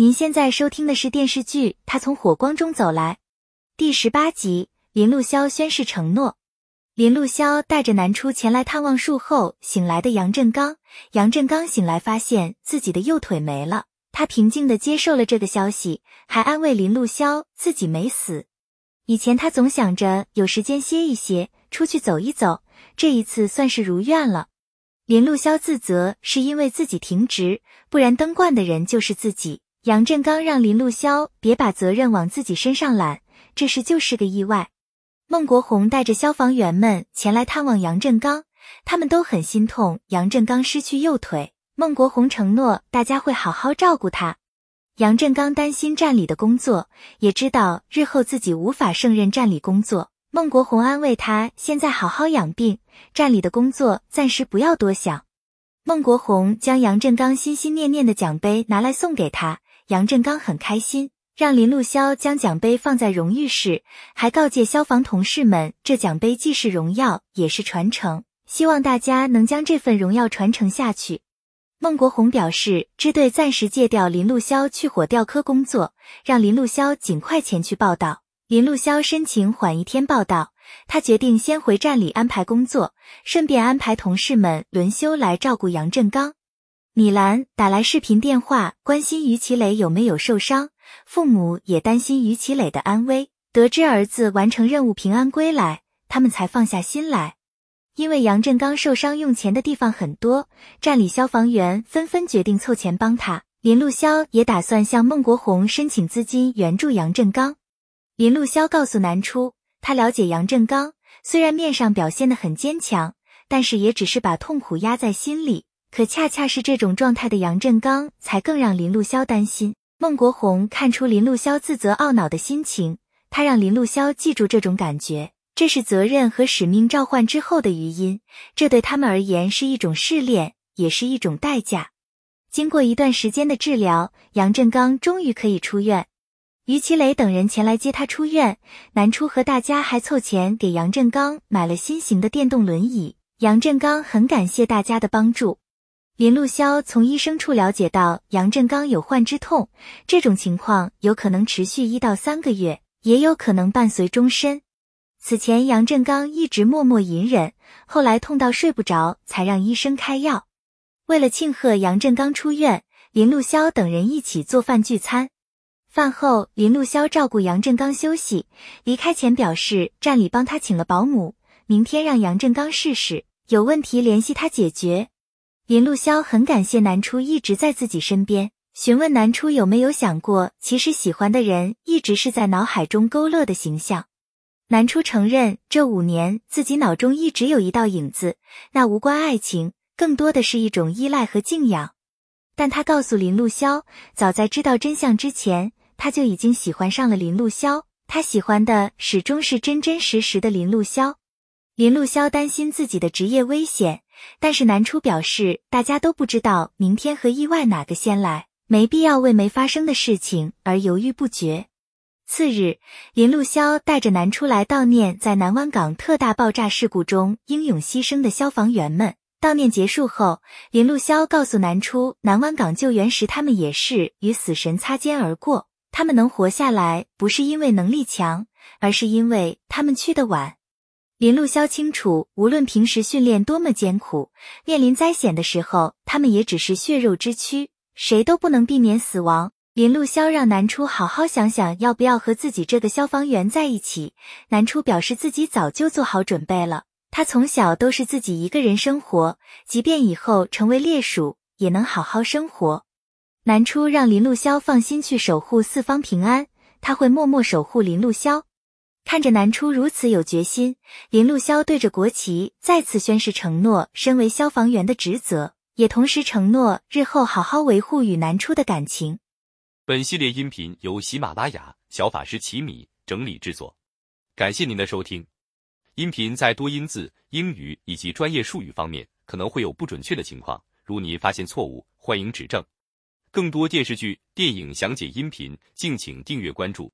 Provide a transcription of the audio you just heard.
您现在收听的是电视剧《他从火光中走来》第十八集。林路潇宣誓承诺。林路潇带着南初前来探望术后醒来的杨振刚。杨振刚醒来发现自己的右腿没了，他平静的接受了这个消息，还安慰林路潇自己没死。以前他总想着有时间歇一歇，出去走一走，这一次算是如愿了。林路潇自责是因为自己停职，不然登冠的人就是自己。杨振刚让林路潇别把责任往自己身上揽，这事就是个意外。孟国红带着消防员们前来探望杨振刚，他们都很心痛杨振刚失去右腿。孟国红承诺大家会好好照顾他。杨振刚担心站里的工作，也知道日后自己无法胜任站里工作。孟国红安慰他，现在好好养病，站里的工作暂时不要多想。孟国红将杨振刚心心念念的奖杯拿来送给他。杨振刚很开心，让林路潇将奖杯放在荣誉室，还告诫消防同事们，这奖杯既是荣耀，也是传承，希望大家能将这份荣耀传承下去。孟国红表示，支队暂时借调林路潇去火调科工作，让林路潇尽快前去报道。林路潇申请缓一天报道，他决定先回站里安排工作，顺便安排同事们轮休来照顾杨振刚。米兰打来视频电话，关心于其磊有没有受伤，父母也担心于其磊的安危。得知儿子完成任务平安归来，他们才放下心来。因为杨振刚受伤用钱的地方很多，站里消防员纷纷决定凑钱帮他。林路潇也打算向孟国红申请资金援助杨振刚。林路潇告诉南初，他了解杨振刚，虽然面上表现的很坚强，但是也只是把痛苦压在心里。可恰恰是这种状态的杨振刚，才更让林路潇担心。孟国红看出林路潇自责懊恼的心情，他让林路潇记住这种感觉，这是责任和使命召唤之后的余音。这对他们而言是一种试炼，也是一种代价。经过一段时间的治疗，杨振刚终于可以出院。于其磊等人前来接他出院，南初和大家还凑钱给杨振刚买了新型的电动轮椅。杨振刚很感谢大家的帮助。林露潇从医生处了解到，杨振刚有患肢痛，这种情况有可能持续一到三个月，也有可能伴随终身。此前杨振刚一直默默隐忍，后来痛到睡不着，才让医生开药。为了庆贺杨振刚出院，林露潇等人一起做饭聚餐。饭后，林露潇照顾杨振刚休息，离开前表示站里帮他请了保姆，明天让杨振刚试试，有问题联系他解决。林露潇很感谢南初一直在自己身边，询问南初有没有想过，其实喜欢的人一直是在脑海中勾勒的形象。南初承认，这五年自己脑中一直有一道影子，那无关爱情，更多的是一种依赖和敬仰。但他告诉林露潇，早在知道真相之前，他就已经喜欢上了林露潇，他喜欢的始终是真真实实的林露潇。林露潇担心自己的职业危险。但是南初表示，大家都不知道明天和意外哪个先来，没必要为没发生的事情而犹豫不决。次日，林路潇带着南初来悼念在南湾港特大爆炸事故中英勇牺牲的消防员们。悼念结束后，林路潇告诉南初，南湾港救援时他们也是与死神擦肩而过，他们能活下来不是因为能力强，而是因为他们去的晚。林路潇清楚，无论平时训练多么艰苦，面临灾险的时候，他们也只是血肉之躯，谁都不能避免死亡。林路潇让南初好好想想，要不要和自己这个消防员在一起。南初表示自己早就做好准备了，他从小都是自己一个人生活，即便以后成为烈鼠，也能好好生活。南初让林路潇放心去守护四方平安，他会默默守护林路潇。看着南初如此有决心，林路潇对着国旗再次宣誓承诺，身为消防员的职责，也同时承诺日后好好维护与南初的感情。本系列音频由喜马拉雅小法师奇米整理制作，感谢您的收听。音频在多音字、英语以及专业术语方面可能会有不准确的情况，如您发现错误，欢迎指正。更多电视剧、电影详解音频，敬请订阅关注。